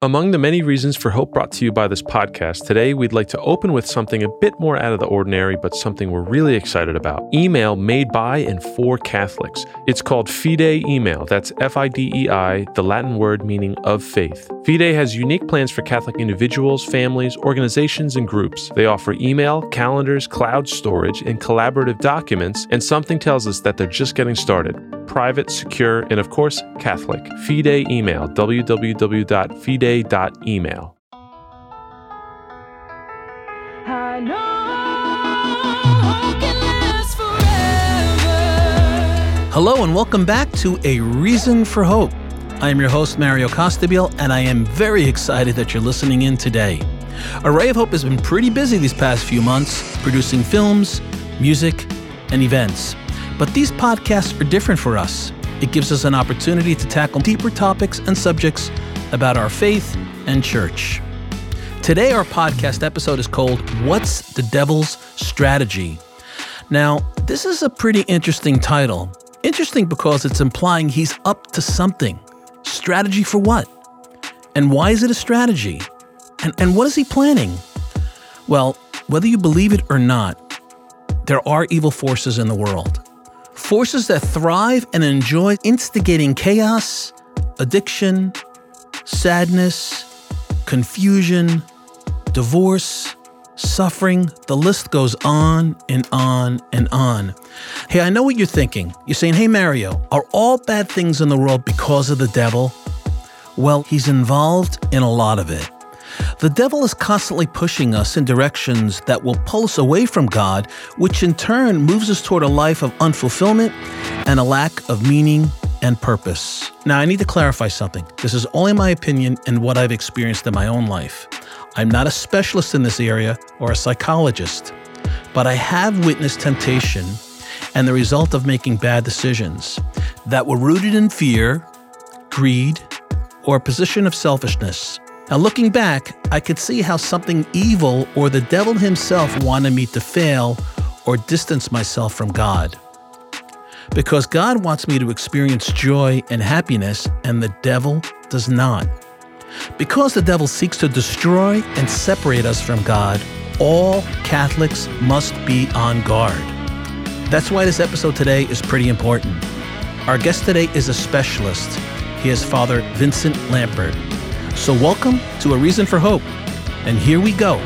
Among the many reasons for hope brought to you by this podcast, today we'd like to open with something a bit more out of the ordinary, but something we're really excited about. Email made by and for Catholics. It's called Fidei Email. That's F I D E I, the Latin word meaning of faith. Fidei has unique plans for Catholic individuals, families, organizations, and groups. They offer email, calendars, cloud storage, and collaborative documents, and something tells us that they're just getting started. Private, secure, and of course, Catholic. FIDEI Email, forever. Hello and welcome back to A Reason for Hope. I am your host, Mario Costabile, and I am very excited that you're listening in today. Array of Hope has been pretty busy these past few months, producing films, music, and events. But these podcasts are different for us. It gives us an opportunity to tackle deeper topics and subjects about our faith and church. Today, our podcast episode is called What's the Devil's Strategy? Now, this is a pretty interesting title. Interesting because it's implying he's up to something. Strategy for what? And why is it a strategy? And, and what is he planning? Well, whether you believe it or not, there are evil forces in the world. Forces that thrive and enjoy instigating chaos, addiction, sadness, confusion, divorce, suffering. The list goes on and on and on. Hey, I know what you're thinking. You're saying, hey, Mario, are all bad things in the world because of the devil? Well, he's involved in a lot of it. The devil is constantly pushing us in directions that will pull us away from God, which in turn moves us toward a life of unfulfillment and a lack of meaning and purpose. Now, I need to clarify something. This is only my opinion and what I've experienced in my own life. I'm not a specialist in this area or a psychologist, but I have witnessed temptation and the result of making bad decisions that were rooted in fear, greed, or a position of selfishness. Now, looking back, I could see how something evil or the devil himself wanted me to fail or distance myself from God. Because God wants me to experience joy and happiness, and the devil does not. Because the devil seeks to destroy and separate us from God, all Catholics must be on guard. That's why this episode today is pretty important. Our guest today is a specialist. He is Father Vincent Lampert. So, welcome to A Reason for Hope. And here we go.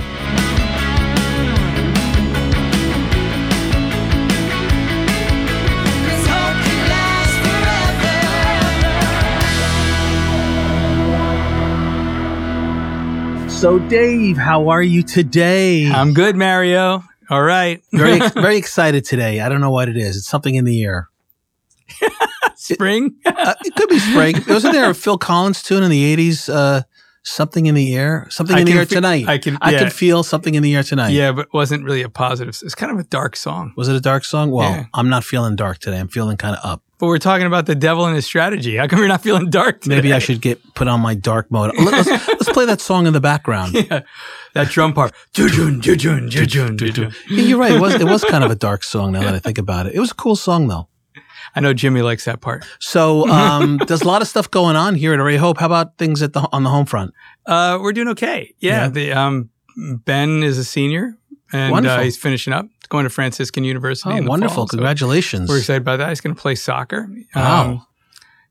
'Cause hope can last forever. So, Dave, how are you today? I'm good, Mario. All right. very, very excited today. I don't know what it is. It's something in the air. Spring. Uh, it could be spring. Wasn't there a Phil Collins tune in the 80s? Uh, something in the air? Something I in the air fe- tonight. I can- I can feel something in the air tonight. yeah, but wasn't really a positive. It's kind of a dark song. Was it a dark song? Well, Yeah. I'm not feeling dark today. I'm feeling kind of up. But we're talking about the devil and his strategy. How come you're not feeling dark today? Maybe I should get put on my dark mode. Let- Let's, let's play that song in the background. Yeah. That drum part. Jujun, jujun, jujun, jujun. Yeah, you're right. It was it was kind of a dark song. Now that I think about it, it was a cool song though. I know Jimmy likes that part. So um, there's a lot of stuff going on here at Array Hope. How about things at the on the home front? Uh, we're doing okay. Yeah. Yeah. The um, Ben is a senior, and uh, he's finishing up, going to Franciscan University. Oh, wonderful! fall, so Congratulations. we're excited about that. He's going to play soccer. Wow. Um,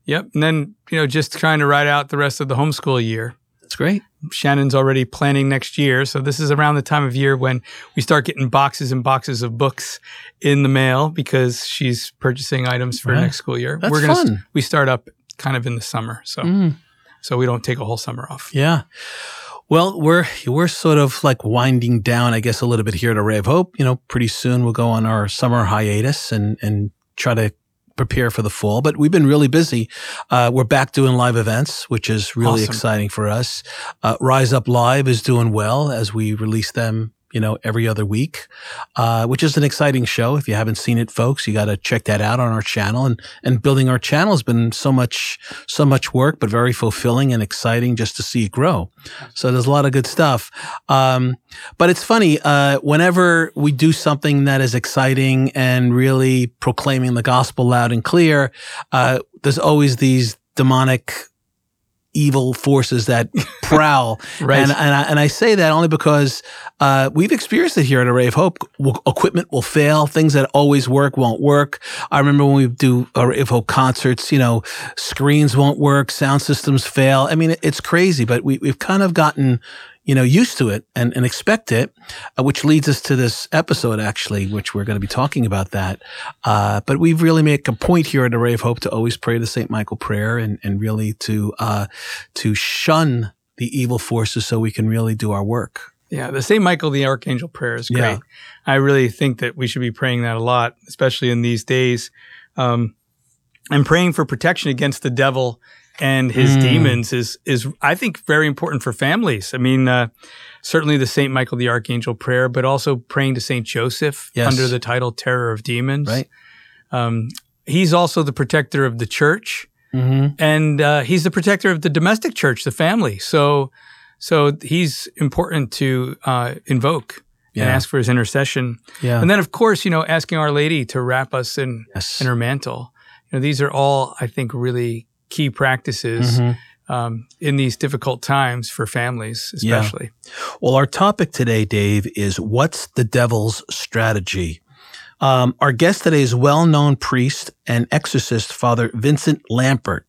yep. And then you know, just trying to ride out the rest of the homeschool year. Great. Shannon's already planning next year. So this is around the time of year when we start getting boxes and boxes of books in the mail because she's purchasing items for Right. next school year. That's We're gonna fun. we start up kind of in the summer. So Mm, so we don't take a whole summer off. yeah. Well, we're we're sort of like winding down, I guess, a little bit here at Array of Hope. You know, pretty soon we'll go on our summer hiatus and and try to prepare for the fall. But we've been really busy. Uh, we're back doing live events, which is really Awesome. exciting for us. Uh, Rise Up Live is doing well as we release them. You know, every other week, uh, which is an exciting show. If you haven't seen it, folks, you got to check that out on our channel. And and building our channel has been so much so much work, but very fulfilling and exciting just to see it grow. So there's a lot of good stuff. Um, but it's funny, uh, whenever we do something that is exciting and really proclaiming the gospel loud and clear, uh, there's always these demonic evil forces that prowl. Right. And, and, I, and I say that only because uh, we've experienced it here at Array of Hope. Equipment will fail. Things that always work won't work. I remember when we do Array of Hope concerts, you know, screens won't work, sound systems fail. I mean, it's crazy, but we, we've kind of gotten you know, used to it and, and expect it, uh, which leads us to this episode, actually, which we're going to be talking about that. Uh, but we really make a point here at Array of Hope to always pray the St. Michael prayer and, and really to, uh, to shun the evil forces so we can really do our work. Yeah, the St. Michael the Archangel prayer is great. Yeah. I really think that we should be praying that a lot, especially in these days. Um, and praying for protection against the devil and his Mm. demons is is I think very important for families. I mean, uh, certainly the Saint Michael the Archangel prayer, but also praying to Saint Joseph Yes. under the title Terror of Demons. Right. Um, he's also the protector of the church, Mm-hmm. and uh, he's the protector of the domestic church, the family. So, so he's important to uh, invoke and ask for his intercession. Yeah. And then, of course, you know, asking Our Lady to wrap us in yes. in her mantle. You know, these are all, I think, really key practices Mhm. um, in these difficult times for families, Yeah. especially. Well, our topic today, Dave, is what's the devil's strategy? Um, our guest today is well-known priest and exorcist, Father Vincent Lampert.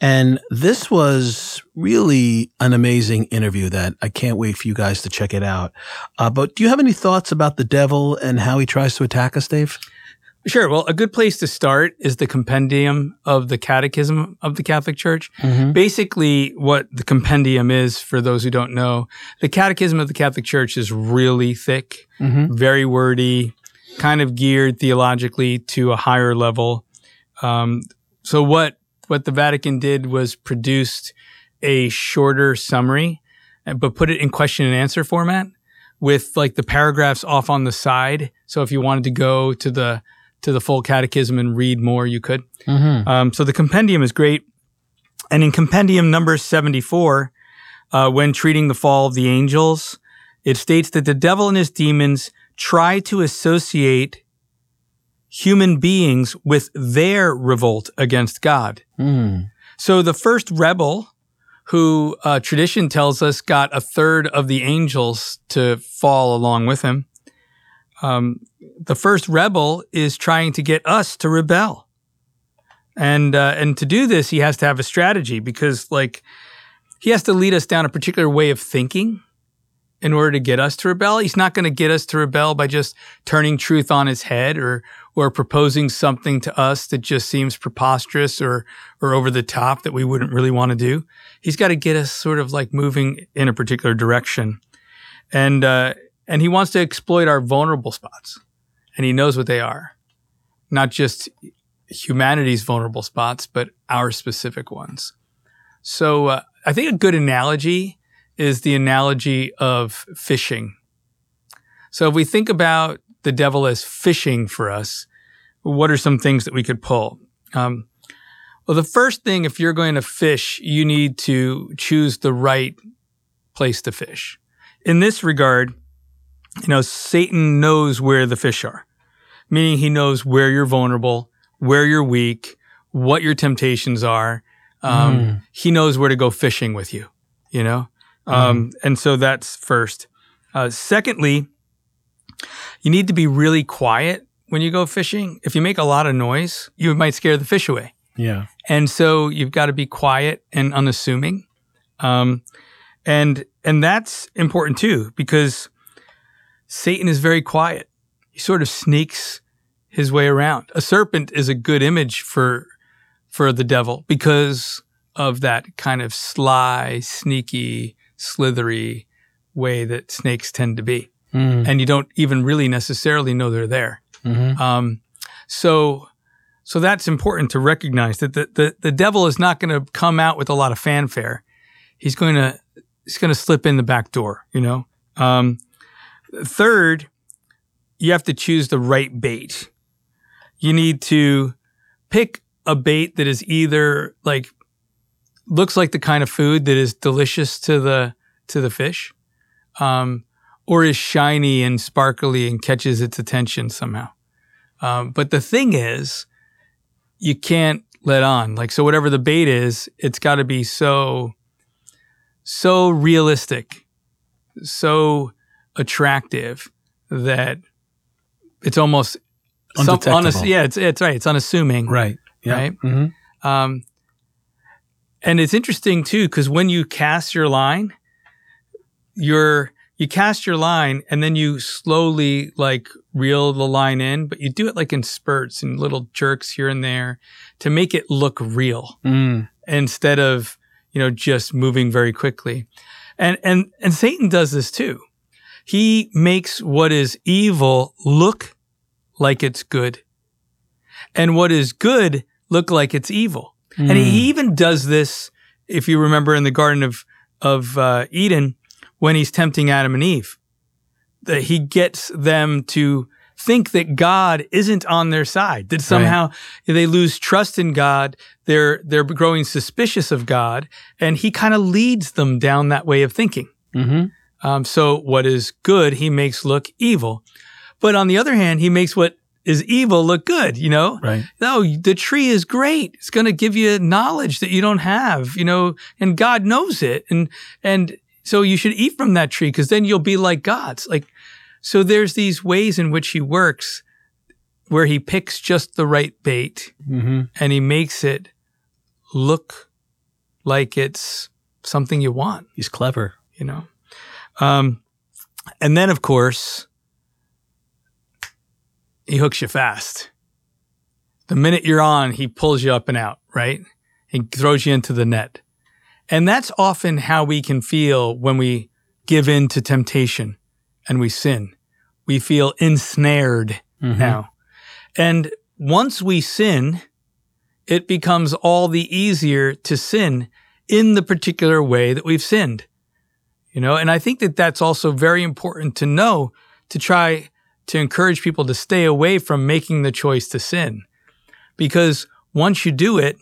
And this was really an amazing interview that I can't wait for you guys to check it out. Uh, but do you have any thoughts about the devil and how he tries to attack us, Dave? Sure. Well, a good place to start is the compendium of the Catechism of the Catholic Church. Mm-hmm. Basically, what the compendium is, for those who don't know, the Catechism of the Catholic Church is really thick, Mm-hmm. very wordy, kind of geared theologically to a higher level. Um, so what what the Vatican did was produced a shorter summary, but put it in question and answer format with like the paragraphs off on the side. So if you wanted to go to the to the full catechism and read more, you could. Mm-hmm. Um, so the compendium is great. And in compendium number 74, uh, when treating the fall of the angels, it states that the devil and his demons try to associate human beings with their revolt against God. Mm. So the first rebel, who uh, tradition tells us got a third of the angels to fall along with him, um, the first rebel is trying to get us to rebel. And uh, and to do this, he has to have a strategy because, like, he has to lead us down a particular way of thinking in order to get us to rebel. He's not going to get us to rebel by just turning truth on its head or or proposing something to us that just seems preposterous or or over the top that we wouldn't really want to do. He's got to get us sort of like moving in a particular direction, and uh, and he wants to exploit our vulnerable spots, and he knows what they are, not just humanity's vulnerable spots, but our specific ones. So uh, I think a good analogy is the analogy of fishing. So if we think about the devil as fishing for us, what are some things that we could pull? Um, well, the first thing, if you're going to fish, you need to choose the right place to fish. In this regard, you know, Satan knows where the fish are, meaning he knows where you're vulnerable, where you're weak, what your temptations are. Um, Mm. He knows where to go fishing with you, you know? Um, and so that's first. Uh, secondly, you need to be really quiet when you go fishing. If you make a lot of noise, you might scare the fish away. Yeah. And so you've got to be quiet and unassuming. Um, and, and that's important too, because Satan is very quiet. He sort of sneaks his way around. A serpent is a good image for, for the devil because of that kind of sly, sneaky, slithery way that snakes tend to be. Mm. And you don't even really necessarily know they're there. Mm-hmm. Um, so, so that's important to recognize that the, the, the devil is not going to come out with a lot of fanfare. He's going to, he's going to slip in the back door, you know? Um, third, you have to choose the right bait. You need to pick a bait that is either like, looks like the kind of food that is delicious to the, to the fish. Um, or is shiny and sparkly and catches its attention somehow. Um, but the thing is, you can't let on. Like, so whatever the bait is, it's got to be so so realistic, so attractive that it's almost some- Undetectable. unass- yeah, it's it's right. It's unassuming, Right. Yeah. Right. hmm Um, and it's interesting too because when you cast your line, you're you cast your line and then you slowly like reel the line in, but you do it like in spurts and little jerks here and there to make it look real Mm. instead of you know just moving very quickly. And and and Satan does this too. He makes what is evil look like it's good, and what is good look like it's evil. And Mm. he even does this, if you remember, in the Garden of of uh, Eden, when he's tempting Adam and Eve, that he gets them to think that God isn't on their side, that somehow they lose trust in God, they're they're growing suspicious of God, and he kind of leads them down that way of thinking. Mhm. Um, so what is good, he makes look evil, but on the other hand, he makes what is evil look good. You know, Right. no, the tree is great. It's going to give you knowledge that you don't have, you know, and God knows it. And, and so you should eat from that tree because then you'll be like God's. Like, so there's these ways in which he works where he picks just the right bait hmm and he makes it look like it's something you want, He's clever. you know? Um, and then of course, he hooks you fast. The minute you're on, he pulls you up and out, right? He throws you into the net. And that's often how we can feel when we give in to temptation and we sin. We feel ensnared Mhm. now. And once we sin, it becomes all the easier to sin in the particular way that we've sinned. You know, and I think that that's also very important to know to try to encourage people to stay away from making the choice to sin. Because once you do it,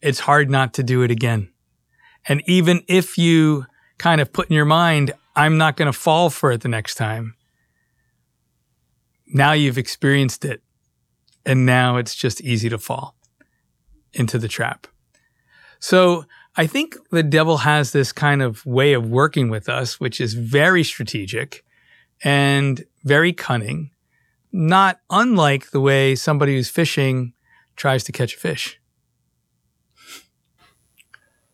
it's hard not to do it again. And even if you kind of put in your mind, I'm not going to fall for it the next time, now you've experienced it. And now it's just easy to fall into the trap. So I think the devil has this kind of way of working with us, which is very strategic and very cunning, not unlike the way somebody who's fishing tries to catch a fish.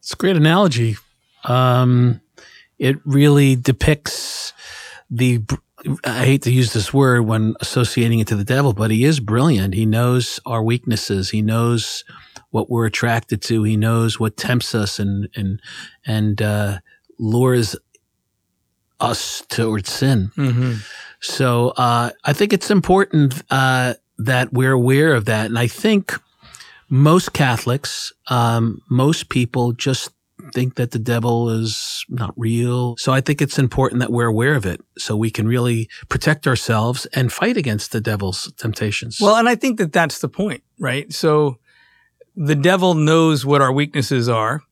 It's a great analogy. Um, it really depicts the. I hate to use this word when associating it to the devil, but he is brilliant. He knows our weaknesses. He knows what we're attracted to. He knows what tempts us and and and uh, lures us towards sin. Mm-hmm. So uh, I think it's important uh, that we're aware of that, and I think most Catholics, um, most people just think that the devil is not real. So I think it's important that we're aware of it, so we can really protect ourselves and fight against the devil's temptations. Well, and I think that that's the point, right? So the devil knows what our weaknesses are.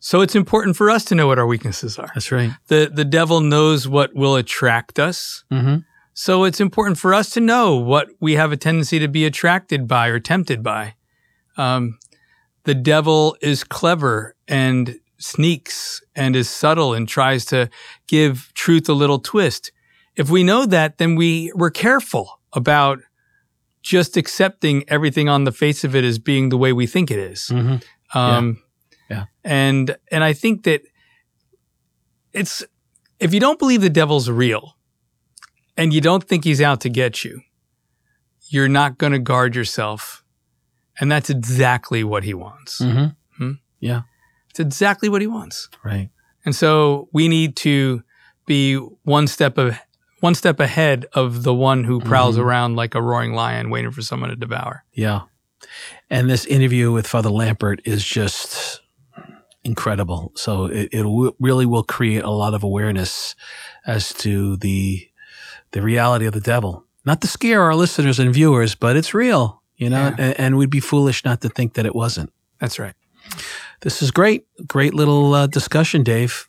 So it's important for us to know what our weaknesses are. that's right. The the devil knows what will attract us. hmm So it's important for us to know what we have a tendency to be attracted by or tempted by. Um, the devil is clever and sneaks and is subtle and tries to give truth a little twist. If we know that, then we, we're careful about just accepting everything on the face of it as being the way we think it is. hmm Um, Yeah. And and I think that it's if you don't believe the devil's real, and you don't think he's out to get you, you're not going to guard yourself, and that's exactly what he wants. hmm It's exactly what he wants. Right. And so we need to be one step of one step ahead of the one who prowls Mhm. around like a roaring lion, waiting for someone to devour. Yeah. And this interview with Father Lampert is just incredible. So it, it w- really will create a lot of awareness as to the the reality of the devil. Not to scare our listeners and viewers, but it's real, you know, Yeah. and, and we'd be foolish not to think that it wasn't. That's right. This is great. Great little uh, discussion, Dave.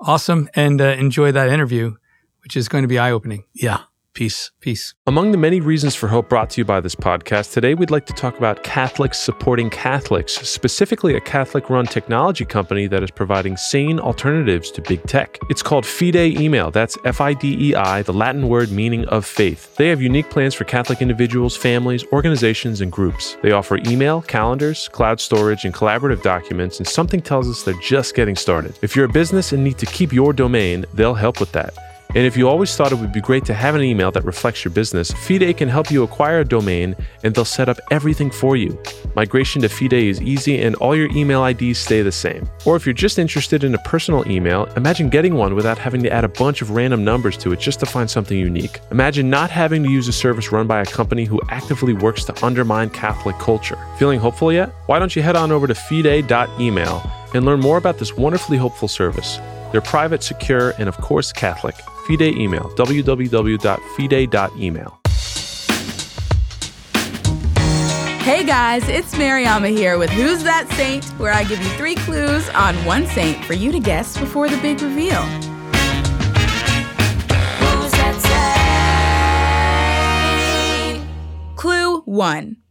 Awesome, and uh, enjoy that interview, which is going to be eye opening. Yeah. Peace. Peace. Among the many reasons for hope brought to you by this podcast, today we'd like to talk about Catholics supporting Catholics, specifically a Catholic run technology company that is providing sane alternatives to big tech. It's called Fidei Email. That's F I D E I, the Latin word meaning of faith. They have unique plans for Catholic individuals, families, organizations, and groups. They offer email, calendars, cloud storage, and collaborative documents, and something tells us they're just getting started. If you're a business and need to keep your domain, they'll help with that. And if you always thought it would be great to have an email that reflects your business, Fidei can help you acquire a domain and they'll set up everything for you. Migration to Fidei is easy and all your email IDs stay the same. Or if you're just interested in a personal email, imagine getting one without having to add a bunch of random numbers to it just to find something unique. Imagine not having to use a service run by a company who actively works to undermine Catholic culture. Feeling hopeful yet? Why don't you head on over to fidei.email and learn more about this wonderfully hopeful service? They're private, secure, and of course Catholic. Fidei email, www.fidei.email. Hey guys, it's Mariama here with Who's That Saint, where I give you three clues on one saint for you to guess before the big reveal. Clue 1.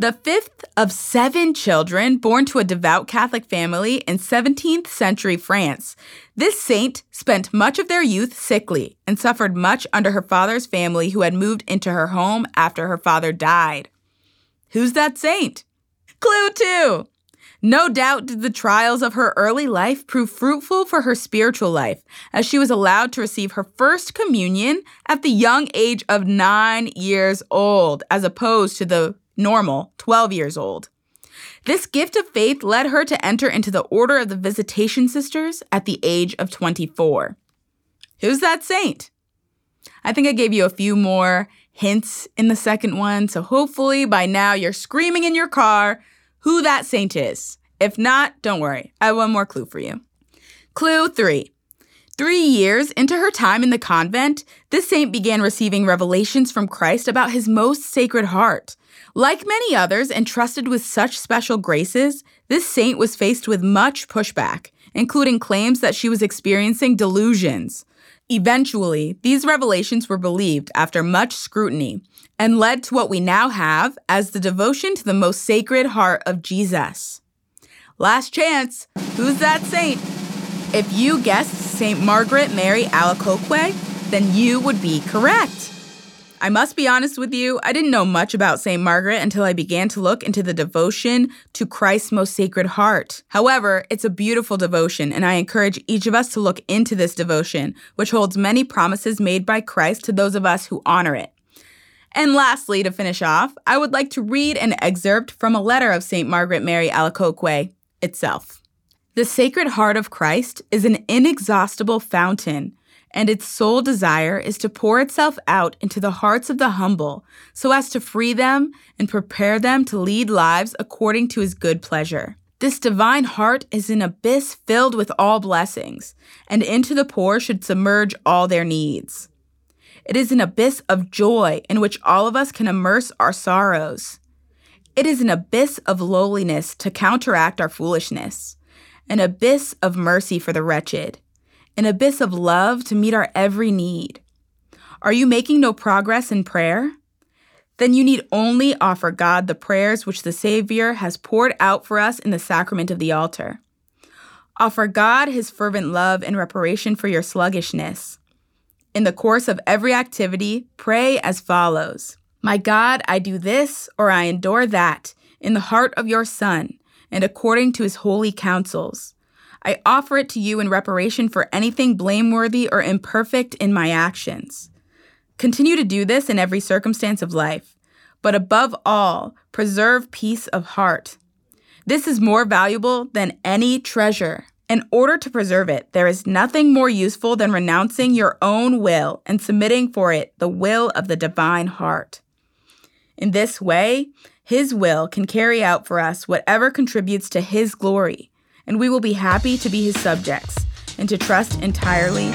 The fifth of seven children born to a devout Catholic family in 17th century France. This saint spent much of their youth sickly and suffered much under her father's family who had moved into her home after her father died. Who's that saint? Clue 2. No doubt did the trials of her early life prove fruitful for her spiritual life, as she was allowed to receive her first communion at the young age of nine years old, as opposed to the normal 12 years old. This gift of faith led her to enter into the Order of the Visitation Sisters at the age of 24. Who's that saint? I think I gave you a few more hints in the second one, so hopefully by now you're screaming in your car who that saint is. If not, don't worry, I have one more clue for you. Clue three. Three years into her time in the convent, this saint began receiving revelations from Christ about his most sacred heart. Like many others entrusted with such special graces, this saint was faced with much pushback, including claims that she was experiencing delusions. Eventually, these revelations were believed after much scrutiny and led to what we now have as the devotion to the most sacred heart of Jesus. Last chance. Who's that saint? If you guessed St. Margaret Mary Alacoque, then you would be correct. I must be honest with you, I didn't know much about St. Margaret until I began to look into the devotion to Christ's most sacred heart. However, it's a beautiful devotion, and I encourage each of us to look into this devotion, which holds many promises made by Christ to those of us who honor it. And lastly, to finish off, I would like to read an excerpt from a letter of St. Margaret Mary Alacoque itself. The Sacred Heart of Christ is an inexhaustible fountain, and its sole desire is to pour itself out into the hearts of the humble so as to free them and prepare them to lead lives according to his good pleasure. This divine heart is an abyss filled with all blessings, and into the poor should submerge all their needs. It is an abyss of joy in which all of us can immerse our sorrows. It is an abyss of lowliness to counteract our foolishness, an abyss of mercy for the wretched, an abyss of love to meet our every need. Are you making no progress in prayer? Then you need only offer God the prayers which the Savior has poured out for us in the sacrament of the altar. Offer God his fervent love in reparation for your sluggishness. In the course of every activity, pray as follows My God, I do this or I endure that in the heart of your Son and according to his holy counsels. I offer it to you in reparation for anything blameworthy or imperfect in my actions. Continue to do this in every circumstance of life, but above all, preserve peace of heart. This is more valuable than any treasure. In order to preserve it, there is nothing more useful than renouncing your own will and submitting for it the will of the divine heart. In this way, His will can carry out for us whatever contributes to His glory, and we will be happy to be His subjects and to trust entirely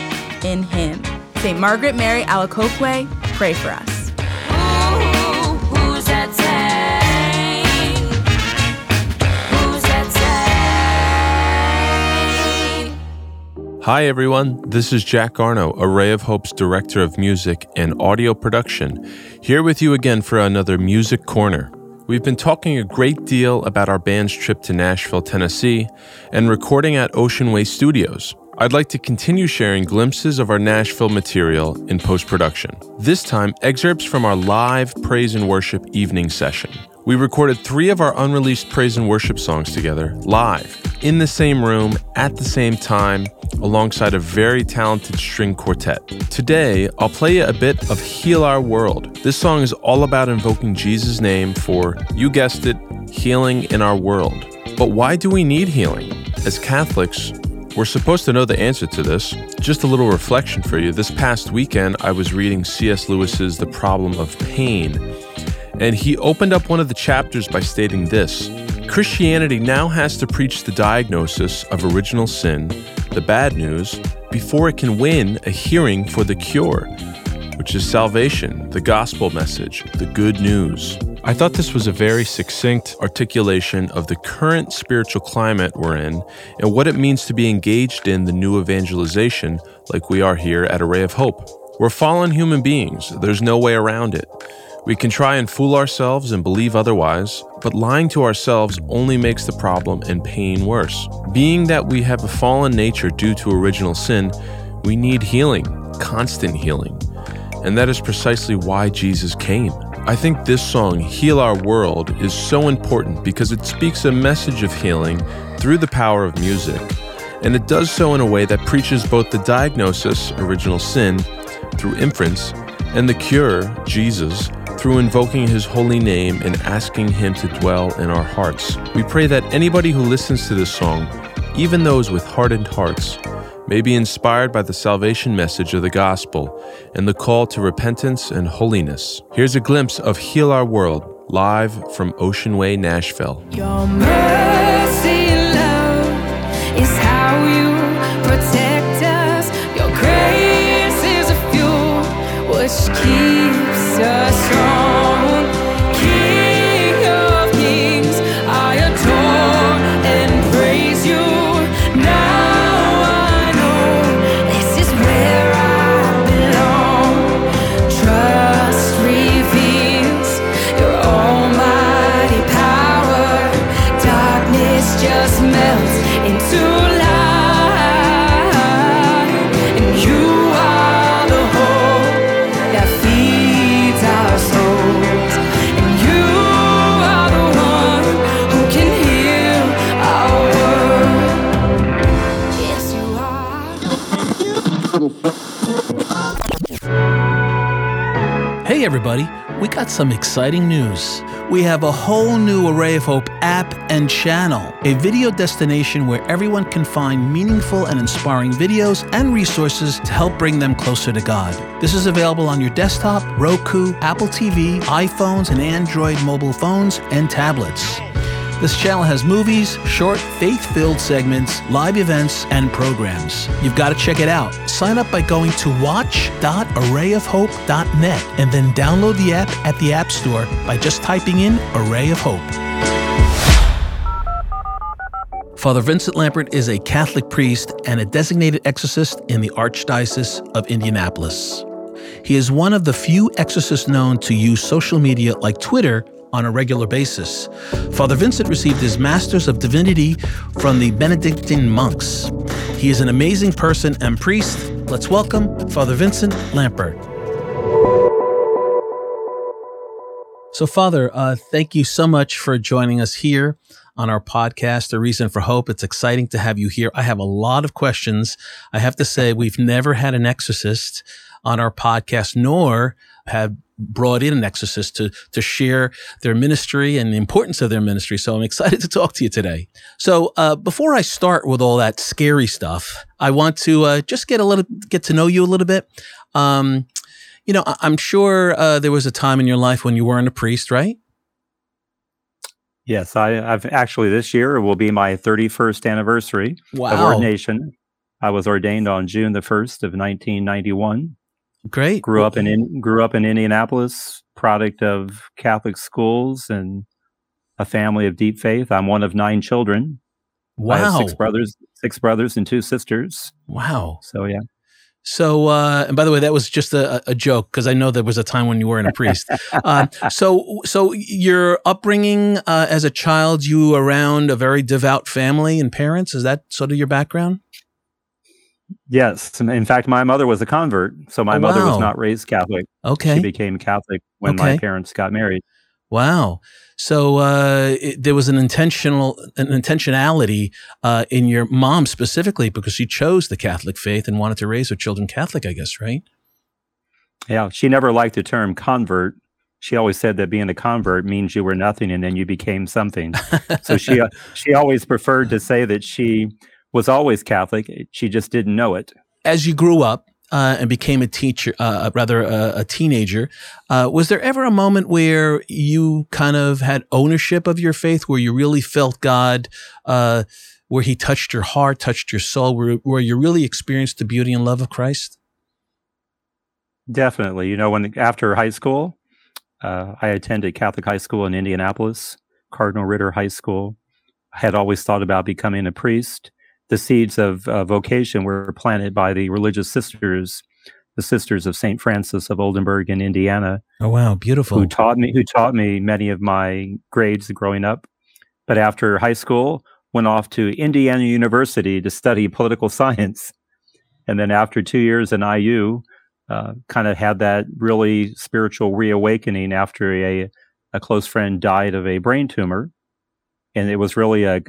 in Him. St. Margaret Mary Alacoque, pray for us. Ooh, who's that say? Who's that say? Hi, everyone. This is Jack Arno, Array of Hope's Director of Music and Audio Production, here with you again for another Music Corner. We've been talking a great deal about our band's trip to Nashville, Tennessee, and recording at Ocean Way Studios. I'd like to continue sharing glimpses of our Nashville material in post production. This time, excerpts from our live praise and worship evening session. We recorded three of our unreleased praise and worship songs together, live, in the same room, at the same time, alongside a very talented string quartet. Today, I'll play you a bit of Heal Our World. This song is all about invoking Jesus' name for, you guessed it, healing in our world. But why do we need healing? As Catholics, we're supposed to know the answer to this. Just a little reflection for you. This past weekend, I was reading C.S. Lewis's The Problem of Pain, and he opened up one of the chapters by stating this Christianity now has to preach the diagnosis of original sin, the bad news, before it can win a hearing for the cure, which is salvation, the gospel message, the good news. I thought this was a very succinct articulation of the current spiritual climate we're in and what it means to be engaged in the new evangelization like we are here at Array of Hope. We're fallen human beings, there's no way around it. We can try and fool ourselves and believe otherwise, but lying to ourselves only makes the problem and pain worse. Being that we have a fallen nature due to original sin, we need healing, constant healing. And that is precisely why Jesus came. I think this song, Heal Our World, is so important because it speaks a message of healing through the power of music. And it does so in a way that preaches both the diagnosis, original sin, through inference, and the cure, Jesus, through invoking his holy name and asking him to dwell in our hearts. We pray that anybody who listens to this song, even those with hardened hearts, may be inspired by the salvation message of the gospel and the call to repentance and holiness. Here's a glimpse of Heal Our World live from Ocean Way, Nashville. Keeps Hey, everybody, we got some exciting news. We have a whole new Array of Hope app and channel, a video destination where everyone can find meaningful and inspiring videos and resources to help bring them closer to God. This is available on your desktop, Roku, Apple TV, iPhones, and Android mobile phones and tablets. This channel has movies, short, faith filled segments, live events, and programs. You've got to check it out. Sign up by going to watch.arrayofhope.net and then download the app at the App Store by just typing in Array of Hope. Father Vincent Lampert is a Catholic priest and a designated exorcist in the Archdiocese of Indianapolis. He is one of the few exorcists known to use social media like Twitter on a regular basis. Father Vincent received his Master's of Divinity from the Benedictine monks. He is an amazing person and priest. Let's welcome Father Vincent Lampert. So, Father, uh, thank you so much for joining us here on our podcast, A Reason for Hope. It's exciting to have you here. I have a lot of questions. I have to say, we've never had an exorcist on our podcast, nor have brought in an exorcist to, to share their ministry and the importance of their ministry. So I'm excited to talk to you today. So, uh, before I start with all that scary stuff, I want to uh, just get a little, get to know you a little bit. Um, you know, I- I'm sure uh, there was a time in your life when you weren't a priest, right? Yes, I, I've actually this year will be my 31st anniversary of ordination. I was ordained on June the 1st of 1991. Great. Grew up in, in grew up in Indianapolis, product of Catholic schools and a family of deep faith. I'm one of nine children. I have Wow. six brothers, six brothers and two sisters. Wow. So yeah. So, uh, and by the way, that was just a, a joke because I know there was a time when you weren't a priest. uh, so, so your upbringing uh, as a child, you around a very devout family and parents. Is that sort of your background? Yes. In fact, my mother was a convert. So my Oh, mother was not raised Catholic. Okay. She became Catholic when my parents got married. Wow. So uh, it, there was an intentional an intentionality uh, in your mom specifically because she chose the Catholic faith and wanted to raise her children Catholic. I guess, right? Yeah. She never liked the term convert. She always said that being a convert means you were nothing and then you became something. so she uh, she always preferred to say that she was always Catholic. She just didn't know it. As you grew up uh, and became a teacher, uh, rather a, a teenager, uh, was there ever a moment where you kind of had ownership of your faith, where you really felt God, uh, where He touched your heart, touched your soul, where, where you really experienced the beauty and love of Christ? Definitely. You know, when after high school, uh, I attended Catholic high school in Indianapolis, Cardinal Ritter High School. I had always thought about becoming a priest. The seeds of uh, vocation were planted by the religious sisters, the sisters of St. Francis of Oldenburg in Indiana, Oh wow, beautiful. who taught me who taught me many of my grades growing up. But after high school, went off to Indiana University to study political science, and then after two years in IU, uh, kind of had that really spiritual reawakening after a a close friend died of a brain tumor, and it was really a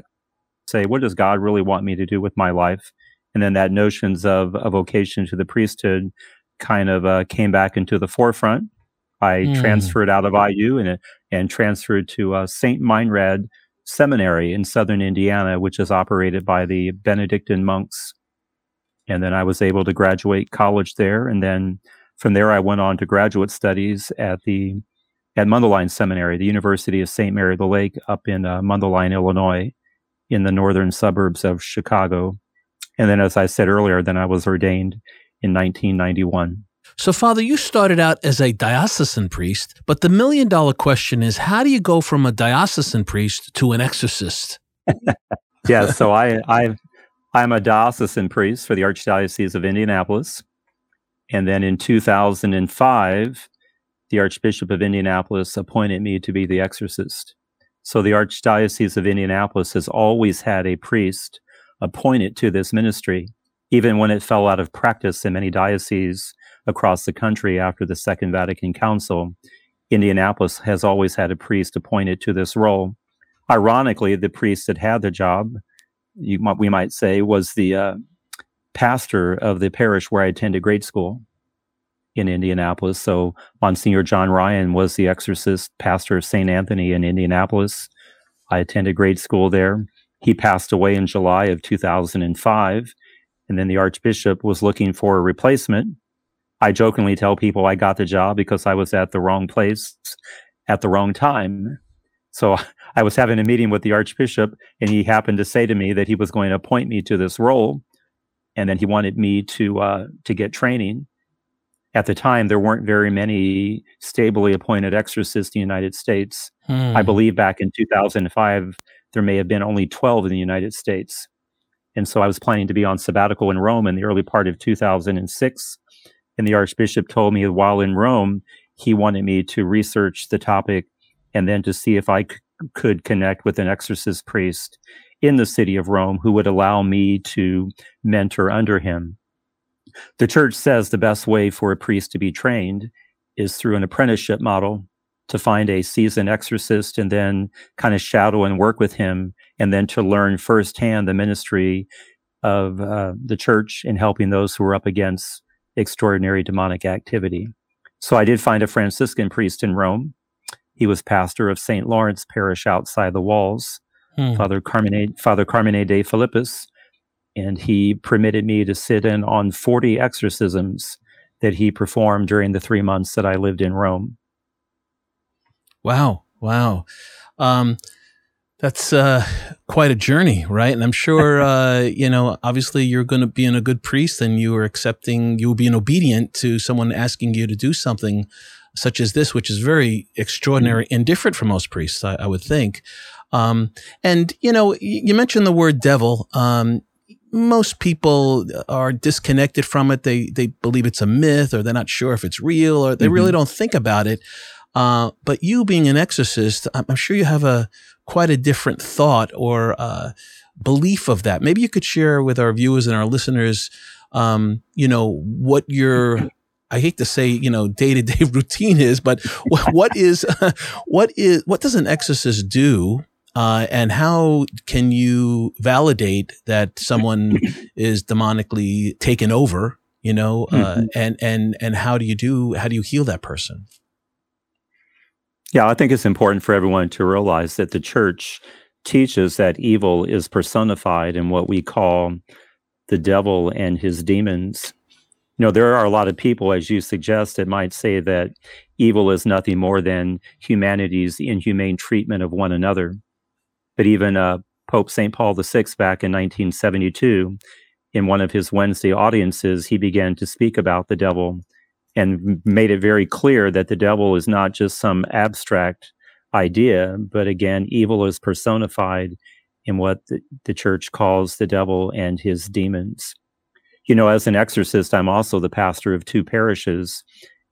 say, what does God really want me to do with my life? And then that notions of a vocation to the priesthood kind of uh, came back into the forefront. I Hmm. transferred out of IU and and transferred to uh, Saint Meinrad Seminary in southern Indiana, which is operated by the Benedictine monks. And then I was able to graduate college there, and then from there I went on to graduate studies at the at Mundelein Seminary, the University of Saint Mary of the Lake, up in uh, Mundelein, Illinois, in the northern suburbs of Chicago. And then, as I said earlier, then I was ordained in 1991. So, Father, you started out as a diocesan priest, but the million dollar question is how do you go from a diocesan priest to an exorcist? yeah, so I, I, I'm a diocesan priest for the Archdiocese of Indianapolis, and then in 2005, the Archbishop of Indianapolis appointed me to be the exorcist. So the Archdiocese of Indianapolis has always had a priest appointed to this ministry, even when it fell out of practice in many dioceses across the country after the Second Vatican Council. Indianapolis has always had a priest appointed to this role. Ironically, the priest that had the job, might, we might say, was the uh, pastor of the parish where I attended grade school in Indianapolis. So Monsignor John Ryan was the exorcist pastor of St. Anthony in Indianapolis. I attended grade school there. He passed away in July of 2005. And then the Archbishop was looking for a replacement. I jokingly tell people I got the job because I was at the wrong place at the wrong time. So I was having a meeting with the Archbishop, and he happened to say to me that he was going to appoint me to this role, and then he wanted me to uh, to get training. At the time, there weren't very many stably appointed exorcists in the United States. Hmm. I believe back in 2005, there may have been only 12 in the United States. And so I was planning to be on sabbatical in Rome in the early part of 2006. And the Archbishop told me while in Rome, he wanted me to research the topic and then to see if I c- could connect with an exorcist priest in the city of Rome who would allow me to mentor under him. The church says the best way for a priest to be trained is through an apprenticeship model to find a seasoned exorcist and then kind of shadow and work with him, and then to learn firsthand the ministry of uh, the church in helping those who are up against extraordinary demonic activity. So I did find a Franciscan priest in Rome. He was pastor of St. Lawrence Parish outside the walls, Hmm. Father Carmine, Father Carmine de Filippis, and he permitted me to sit in on 40 exorcisms that he performed during the three months that I lived in Rome. Wow. Wow. Um, that's uh, quite a journey, right? And I'm sure, uh, you know, obviously you're going to be in a good priest and you are accepting, you will be obedient to someone asking you to do something such as this, which is very extraordinary and different from most priests, I, I would think. Um, and, you know, you mentioned the word devil. Um, most people are disconnected from it. They they believe it's a myth, or they're not sure if it's real, or they really Mhm. don't think about it. Uh, but you being an exorcist, I'm, I'm sure you have a quite a different thought or uh, belief of that. Maybe you could share with our viewers and our listeners, um, you know, what your I hate to say, you know, day to day routine is, but what, what is what is what does an exorcist do? Uh, and how can you validate that someone is demonically taken over? You know, uh, Mhm. and and and how do you do? How do you heal that person? Yeah, I think it's important for everyone to realize that the church teaches that evil is personified in what we call the devil and his demons. You know, there are a lot of people, as you suggest, that might say that evil is nothing more than humanity's inhumane treatment of one another. But even uh, Pope St. Paul VI back in 1972, in one of his Wednesday audiences, he began to speak about the devil and made it very clear that the devil is not just some abstract idea, but again, evil is personified in what the, the church calls the devil and his demons. You know, as an exorcist, I'm also the pastor of two parishes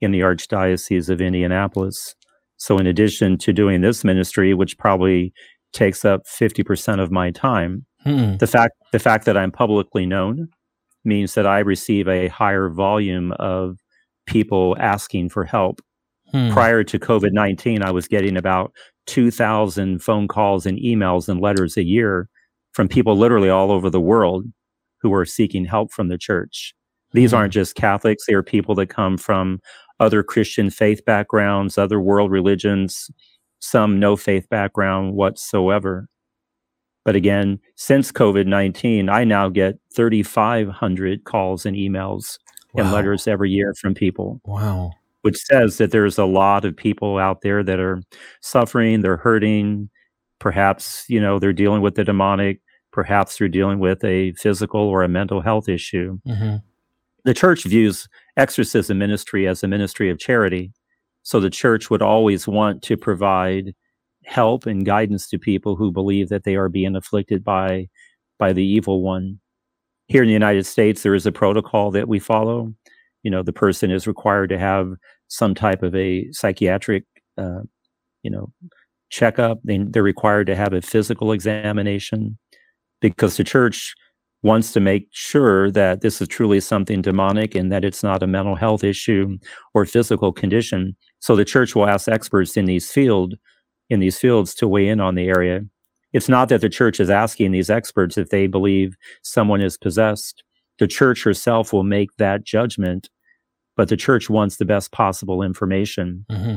in the Archdiocese of Indianapolis. So, in addition to doing this ministry, which probably takes up 50% of my time, Hmm. the fact the fact that I'm publicly known means that I receive a higher volume of people asking for help. Hmm. Prior to COVID 19, I was getting about 2,000 phone calls and emails and letters a year from people literally all over the world who were seeking help from the church. These Hmm. aren't just Catholics, they are people that come from other Christian faith backgrounds, other world religions, some no faith background whatsoever. But again, since COVID 19, I now get 3,500 calls and emails and letters every year from people, Wow. which says that there's a lot of people out there that are suffering, they're hurting. Perhaps, you know, they're dealing with the demonic. Perhaps they're dealing with a physical or a mental health issue. hmm The church views exorcism ministry as a ministry of charity. So the church would always want to provide help and guidance to people who believe that they are being afflicted by by the evil one. Here in the United States, there is a protocol that we follow. You know, the person is required to have some type of a psychiatric, uh, you know, checkup. They, they're required to have a physical examination because the church wants to make sure that this is truly something demonic and that it's not a mental health issue or physical condition. So the church will ask experts in these field in these fields to weigh in on the area. It's not that the church is asking these experts if they believe someone is possessed. The church herself will make that judgment, but the church wants the best possible information. hmm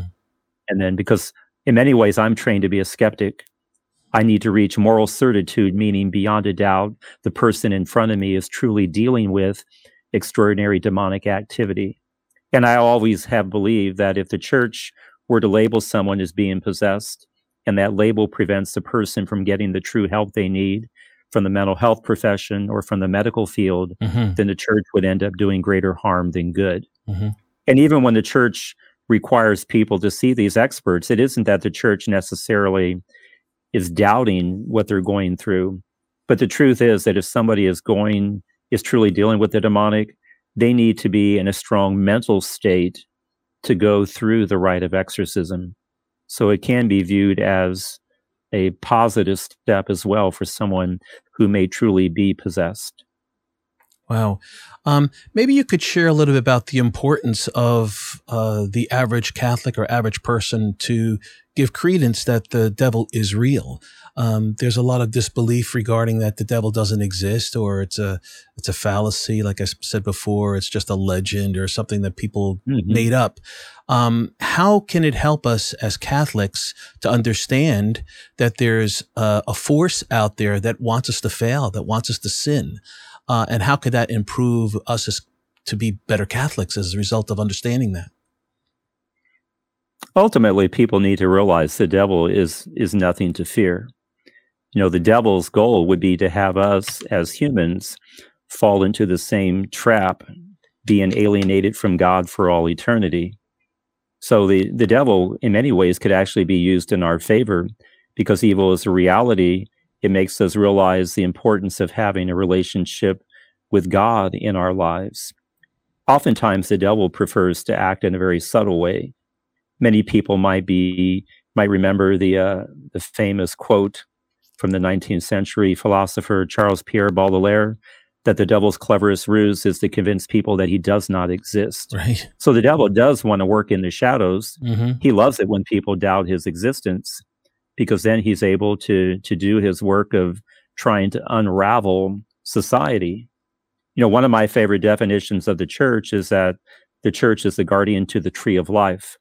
And then because in many ways I'm trained to be a skeptic, I need to reach moral certitude, meaning beyond a doubt, the person in front of me is truly dealing with extraordinary demonic activity. And I always have believed that if the church were to label someone as being possessed, and that label prevents the person from getting the true help they need from the mental health profession or from the medical field, hmm then the church would end up doing greater harm than good. Mhm. And even when the church requires people to see these experts, it isn't that the church necessarily is doubting what they're going through. But the truth is that if somebody is going, is truly dealing with the demonic, they need to be in a strong mental state to go through the rite of exorcism. So it can be viewed as a positive step as well for someone who may truly be possessed. Wow. Um, maybe you could share a little bit about the importance of uh, the average Catholic or average person to give credence that the devil is real. Um, there's a lot of disbelief regarding that the devil doesn't exist or it's a it's a fallacy. Like I said before, it's just a legend or something that people Mhm. made up. Um, how can it help us as Catholics to understand that there's uh, a force out there that wants us to fail, that wants us to sin? Uh, and how could that improve us as, to be better Catholics as a result of understanding that? ultimately people need to realize the devil is is nothing to fear you know the devil's goal would be to have us as humans fall into the same trap being alienated from god for all eternity so the the devil in many ways could actually be used in our favor because evil is a reality It makes us realize the importance of having a relationship with God in our lives. Oftentimes, the devil prefers to act in a very subtle way. Many people might be might remember the uh, the famous quote from the 19th century philosopher Charles Pierre Baudelaire that the devil's cleverest ruse is to convince people that he does not exist. Right. So the devil does want to work in the shadows. Mm-hmm. He loves it when people doubt his existence because then he's able to to do his work of trying to unravel society. You know, one of my favorite definitions of the church is that the church is the guardian to the tree of life.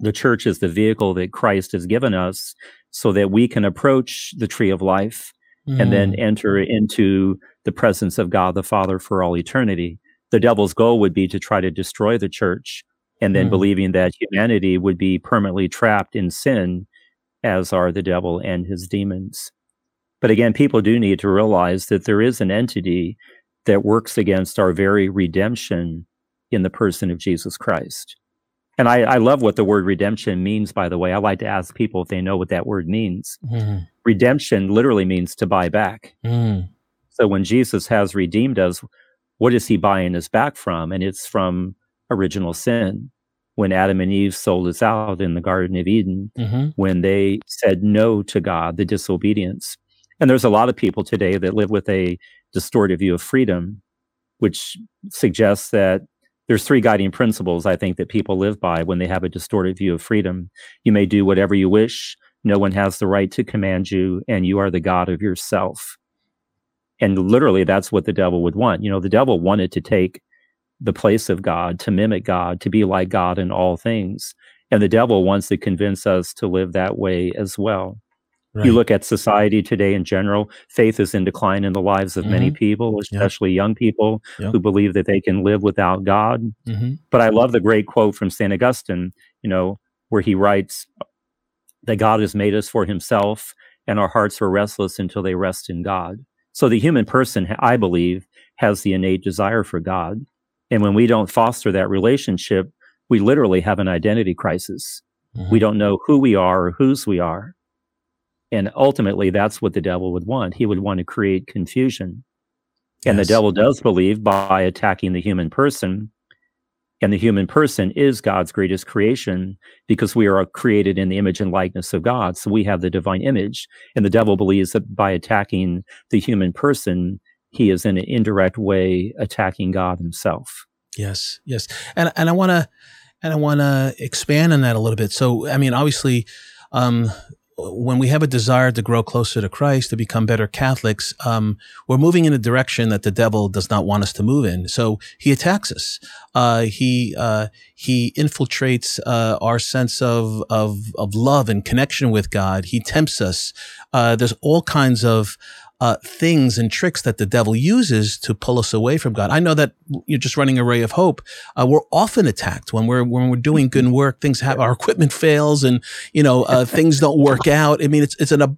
The church is the vehicle that Christ has given us so that we can approach the tree of life and then enter into the presence of God the Father for all eternity. The devil's goal would be to try to destroy the church and then Mm. believing that humanity would be permanently trapped in sin, as are the devil and his demons. But again, people do need to realize that there is an entity that works against our very redemption in the person of Jesus Christ. And I, I love what the word redemption means, by the way. I like to ask people if they know what that word means. Mhm. Redemption literally means to buy back. Mm. So when Jesus has redeemed us, what is he buying us back from? And it's from original sin. When Adam and Eve sold us out in the Garden of Eden, Mhm. when they said no to God, the disobedience. And there's a lot of people today that live with a distorted view of freedom, which suggests that there's three guiding principles I think that people live by when they have a distorted view of freedom. You may do whatever you wish. No one has the right to command you, and you are the God of yourself. And literally, that's what the devil would want. You know, the devil wanted to take the place of God, to mimic God, to be like God in all things. And the devil wants to convince us to live that way as well. Right. You look at society today in general, faith is in decline in the lives of many people, especially young people Yeah. who believe that they can live without God. Mhm. But I love the great quote from St. Augustine, you know, where he writes that God has made us for himself and our hearts are restless until they rest in God. So the human person, I believe, has the innate desire for God. And when we don't foster that relationship, we literally have an identity crisis. Mhm. We don't know who we are or whose we are. And ultimately, that's what the devil would want. He would want to create confusion. And Yes. the devil does believe by attacking the human person. And the human person is God's greatest creation because we are created in the image and likeness of God. So we have the divine image. And the devil believes that by attacking the human person, he is in an indirect way attacking God himself. Yes, yes, and and I want to and I want to expand on that a little bit. So, I mean, obviously, um, when we have a desire to grow closer to Christ, to become better Catholics, um, we're moving in a direction that the devil does not want us to move in. So he attacks us. Uh, he uh, he infiltrates uh, our sense of of of love and connection with God. He tempts us. Uh, there's all kinds of uh, things and tricks that the devil uses to pull us away from God. I know that you're just running Array of Hope. Uh, we're often attacked when we're when we're doing good work. Things have our equipment fails, and you know uh, things don't work out. I mean, it's it's in a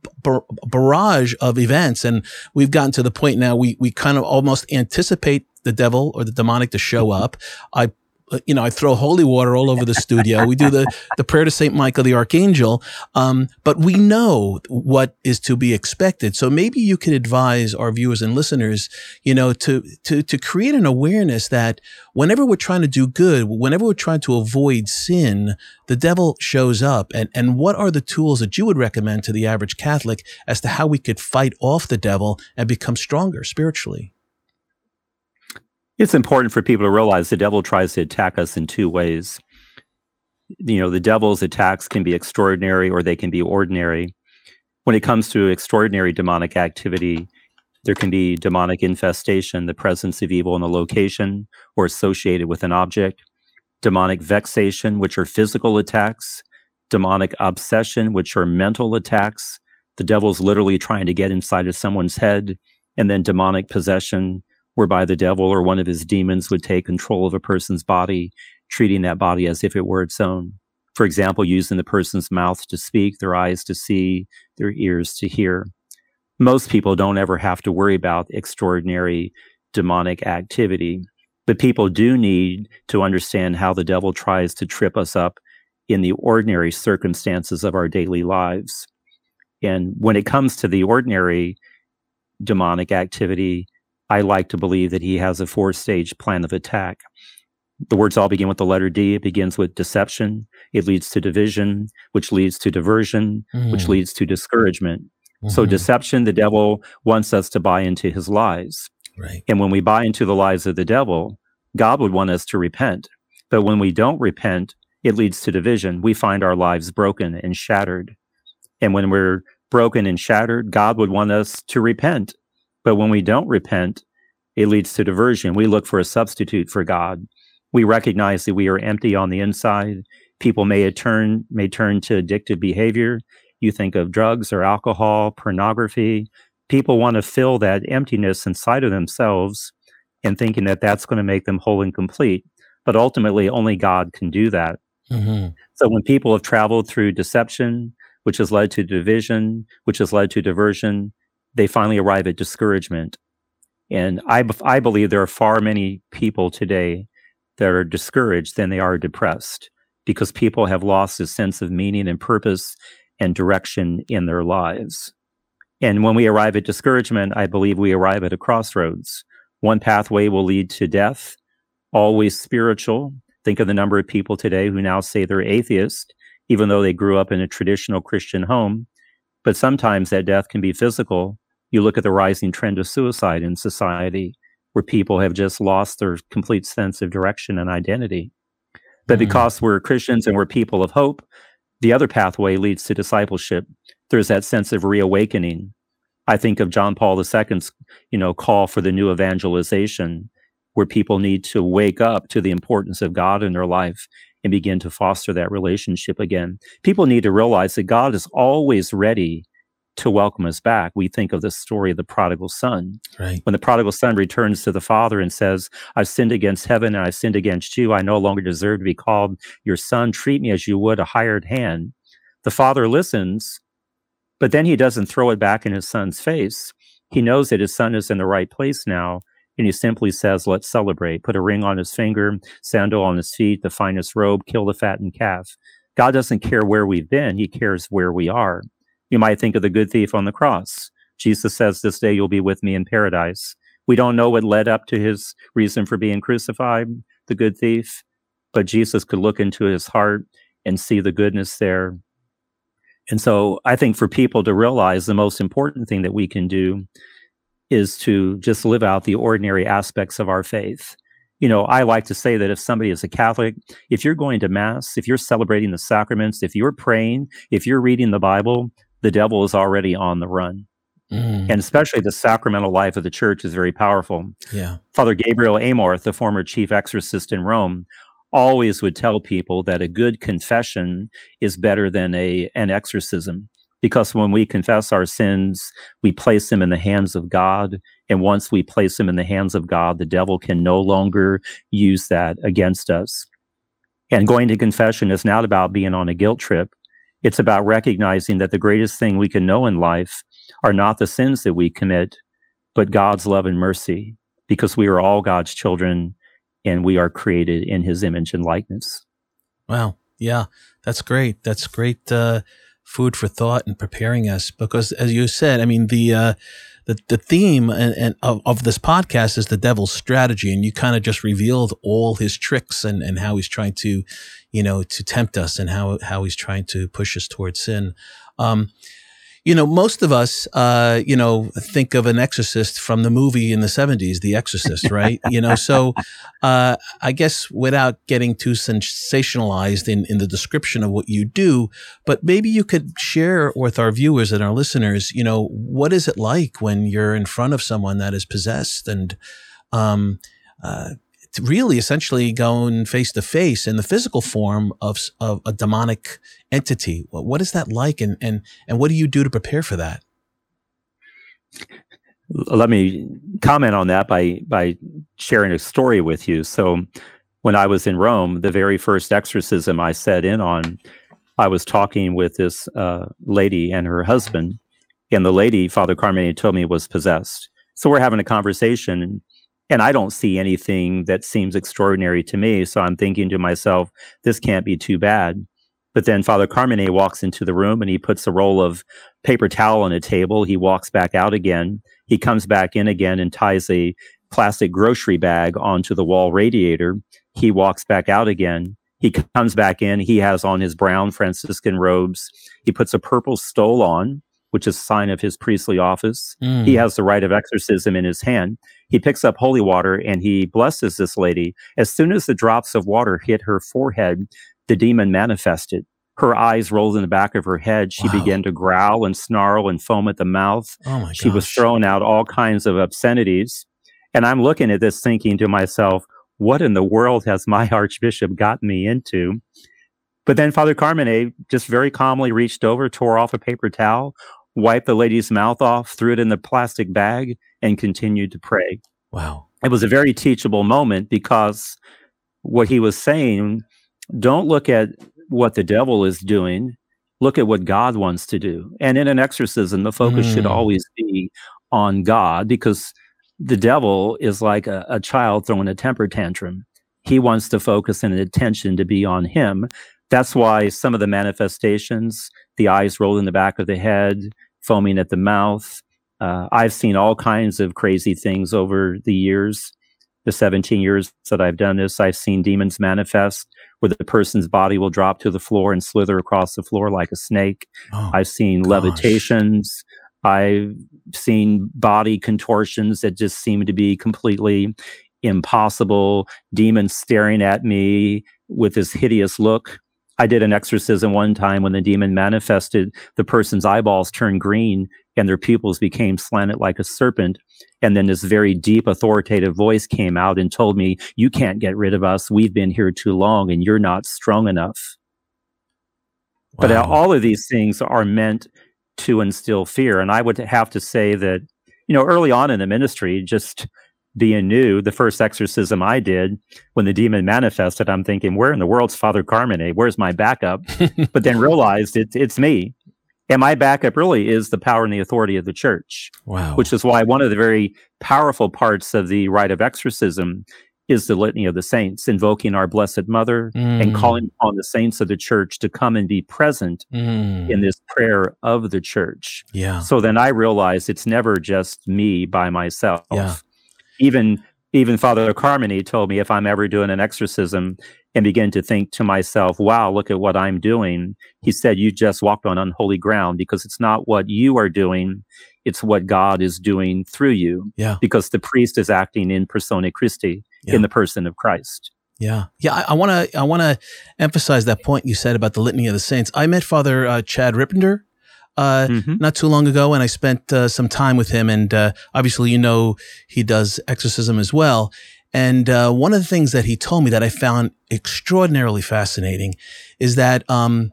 barrage of events, and we've gotten to the point now we we kind of almost anticipate the devil or the demonic to show up. I you know, I throw holy water all over the studio. We do the, the prayer to Saint Michael the Archangel. Um, but we know what is to be expected. So maybe you could advise our viewers and listeners, you know, to, to, to create an awareness that whenever we're trying to do good, whenever we're trying to avoid sin, the devil shows up. And, and what are the tools that you would recommend to the average Catholic as to how we could fight off the devil and become stronger spiritually? It's important for people to realize the devil tries to attack us in two ways. You know, the devil's attacks can be extraordinary or they can be ordinary. When it comes to extraordinary demonic activity, there can be demonic infestation, the presence of evil in a location or associated with an object, demonic vexation, which are physical attacks, demonic obsession, which are mental attacks. The devil's literally trying to get inside of someone's head, and then demonic possession, whereby the devil or one of his demons would take control of a person's body, treating that body as if it were its own. For example, using the person's mouth to speak, their eyes to see, their ears to hear. Most people don't ever have to worry about extraordinary demonic activity, but people do need to understand how the devil tries to trip us up in the ordinary circumstances of our daily lives. And when it comes to the ordinary demonic activity, I like to believe that he has a four stage plan of attack. The words all begin with the letter D. It begins with deception. It leads to division, which leads to diversion, mm. which leads to discouragement. Mm-hmm. So, deception, the devil wants us to buy into his lies. Right. And when we buy into the lies of the devil, God would want us to repent. But when we don't repent, it leads to division. We find our lives broken and shattered. And when we're broken and shattered, God would want us to repent. But when we don't repent, it leads to diversion. We look for a substitute for God. We recognize that we are empty on the inside. People may turn may turn to addictive behavior. You think of drugs or alcohol, pornography. People want to fill that emptiness inside of themselves and thinking that that's going to make them whole and complete. But ultimately, only God can do that. Mm-hmm. So when people have traveled through deception, which has led to division, which has led to diversion, they finally arrive at discouragement. And I, I believe there are far many people today that are discouraged than they are depressed because people have lost a sense of meaning and purpose and direction in their lives. And when we arrive at discouragement, I believe we arrive at a crossroads. One pathway will lead to death, always spiritual. Think of the number of people today who now say they're atheist, even though they grew up in a traditional Christian home. But sometimes that death can be physical. You look at the rising trend of suicide in society, where people have just lost their complete sense of direction and identity. But mm. because we're Christians and we're people of hope, the other pathway leads to discipleship. There's that sense of reawakening. I think of John Paul II's, you know, call for the new evangelization, where people need to wake up to the importance of God in their life and begin to foster that relationship again. People need to realize that God is always ready to welcome us back. We think of the story of the prodigal son. Right. When the prodigal son returns to the father and says, I've sinned against heaven and I've sinned against you. I no longer deserve to be called your son. Treat me as you would a hired hand. The father listens, but then he doesn't throw it back in his son's face. He knows that his son is in the right place now. And he simply says, let's celebrate. Put a ring on his finger, sandal on his feet, the finest robe, kill the fattened calf. God doesn't care where we've been. He cares where we are. You might think of the good thief on the cross. Jesus says, This day you'll be with me in paradise. We don't know what led up to his reason for being crucified, the good thief, but Jesus could look into his heart and see the goodness there. And so I think for people to realize the most important thing that we can do is to just live out the ordinary aspects of our faith. You know, I like to say that if somebody is a Catholic, if you're going to Mass, if you're celebrating the sacraments, if you're praying, if you're reading the Bible, the devil is already on the run. Mm. And especially the sacramental life of the church is very powerful. Yeah. Father Gabriel Amorth, the former chief exorcist in Rome, always would tell people that a good confession is better than a an exorcism because when we confess our sins, we place them in the hands of God. And once we place them in the hands of God, the devil can no longer use that against us. And going to confession is not about being on a guilt trip. It's about recognizing that the greatest thing we can know in life are not the sins that we commit, but God's love and mercy, because we are all God's children and we are created in his image and likeness. Wow. Yeah, that's great. That's great uh, food for thought and preparing us because, as you said, I mean, the, uh, the, the theme and, and of, of this podcast is the devil's strategy. And you kind of just revealed all his tricks and, and how he's trying to, you know, to tempt us and how, how he's trying to push us towards sin. Um, you know, most of us, uh, you know, think of an exorcist from the movie in the 70s, The Exorcist, right? you know, so uh, I guess without getting too sensationalized in, in the description of what you do, but maybe you could share with our viewers and our listeners, you know, what is it like when you're in front of someone that is possessed and, um, uh, really essentially going face to face in the physical form of, of a demonic entity. What is that like? And, and, and what do you do to prepare for that? Let me comment on that by, by sharing a story with you. So when I was in Rome, the very first exorcism I set in on, I was talking with this uh, lady and her husband, and the lady, Father Carmine, told me was possessed. So we're having a conversation, and I don't see anything that seems extraordinary to me. So I'm thinking to myself, this can't be too bad. But then Father Carmine walks into the room and he puts a roll of paper towel on a table. He walks back out again. He comes back in again and ties a plastic grocery bag onto the wall radiator. He walks back out again. He comes back in. He has on his brown Franciscan robes. He puts a purple stole on, which is a sign of his priestly office. Mm. He has the rite of exorcism in his hand. He picks up holy water and he blesses this lady. As soon as the drops of water hit her forehead, the demon manifested. Her eyes rolled in the back of her head. She Wow. began to growl and snarl and foam at the mouth. oh my She was throwing out all kinds of obscenities. And I'm looking at this thinking to myself, what in the world has my archbishop gotten me into? But then Father Carmine just very calmly reached over, tore off a paper towel, wiped the lady's mouth off, threw it in the plastic bag, and continued to pray. Wow. It was a very teachable moment because what he was saying, don't look at what the devil is doing, look at what God wants to do. And in an exorcism, the focus should Mm. always be on God because the devil is like a, a child throwing a temper tantrum. He wants the focus and attention to be on him. That's why some of the manifestations, the eyes rolled in the back of the head, foaming at the mouth. Uh, I've seen all kinds of crazy things over the years. The 17 years that I've done this, I've seen demons manifest where the person's body will drop to the floor and slither across the floor like a snake. Oh, I've seen gosh. levitations. I've seen body contortions that just seem to be completely impossible. Demons staring at me with this hideous look. I did an exorcism one time when the demon manifested, the person's eyeballs turned green and their pupils became slanted like a serpent. And then this very deep, authoritative voice came out and told me, You can't get rid of us. We've been here too long and you're not strong enough. But all of these things are meant to instill fear. And I would have to say that, you know, early on in the ministry, just being new, the first exorcism I did, when the demon manifested, I'm thinking, where in the world's Father Carmine? Where's my backup? but then realized it, it's me. And my backup really is the power and the authority of the church, wow. which is why one of the very powerful parts of the rite of exorcism is the litany of the saints, invoking our Blessed Mother and Mm, calling on the saints of the church to come and be present mm, in this prayer of the church. yeah. So then I realized it's never just me by myself. Yeah. Even even Father Carmine told me if I'm ever doing an exorcism and begin to think to myself, wow, look at what I'm doing. He said, you just walked on unholy ground because it's not what you are doing. It's what God is doing through you Yeah. because the priest is acting in persona Christi Yeah. in the person of Christ. Yeah, yeah. I want to I want to emphasize that point you said about the litany of the saints. I met Father uh, Chad Ripperger uh, Mhm. not too long ago, and I spent uh, some time with him. And uh, obviously, you know, he does exorcism as well. And uh, one of the things that he told me that I found extraordinarily fascinating is that, um,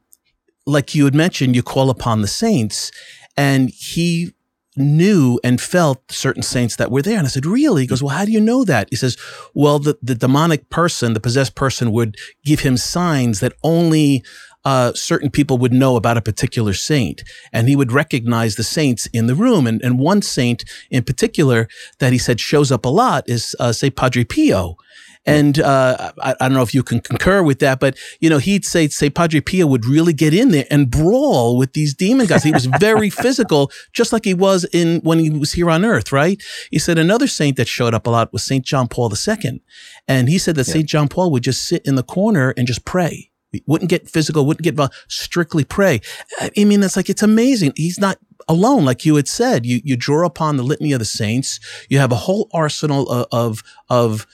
like you had mentioned, you call upon the saints, and he knew and felt certain saints that were there. And I said, Really? He goes, Well, how do you know that? He says, Well, the, the demonic person, the possessed person would give him signs that only uh, certain people would know about a particular saint. And he would recognize the saints in the room. And, and one saint in particular that he said shows up a lot is, uh, say, Padre Pio. And uh, I, I don't know if you can concur with that, but you know, he'd say, say Padre Pio would really get in there and brawl with these demon guys. He was very physical, just like he was in when he was here on earth, right? He said another saint that showed up a lot was Saint John Paul II, and he said that Yeah. Saint John Paul would just sit in the corner and just pray. Wouldn't get physical, wouldn't get strictly pray. I mean, it's like it's amazing. He's not alone, like you had said. You you draw upon the litany of the saints. You have a whole arsenal of of, of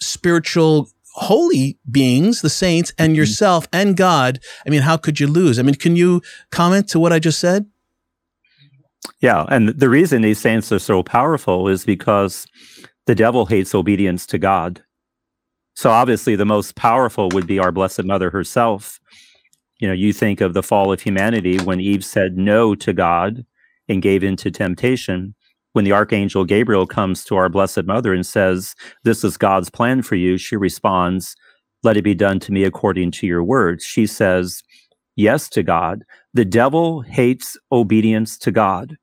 spiritual holy beings, the saints, and mm-hmm. yourself and God. I mean, how could you lose? I mean, can you comment to what I just said? Yeah, and the reason these saints are so powerful is because the devil hates obedience to God. So obviously, the most powerful would be our Blessed Mother herself. You know, you think of the fall of humanity when Eve said no to God and gave in to temptation. When the archangel Gabriel comes to our Blessed Mother and says, This is God's plan for you, she responds, Let it be done to me according to your words. She says, Yes to God. The devil hates obedience to God.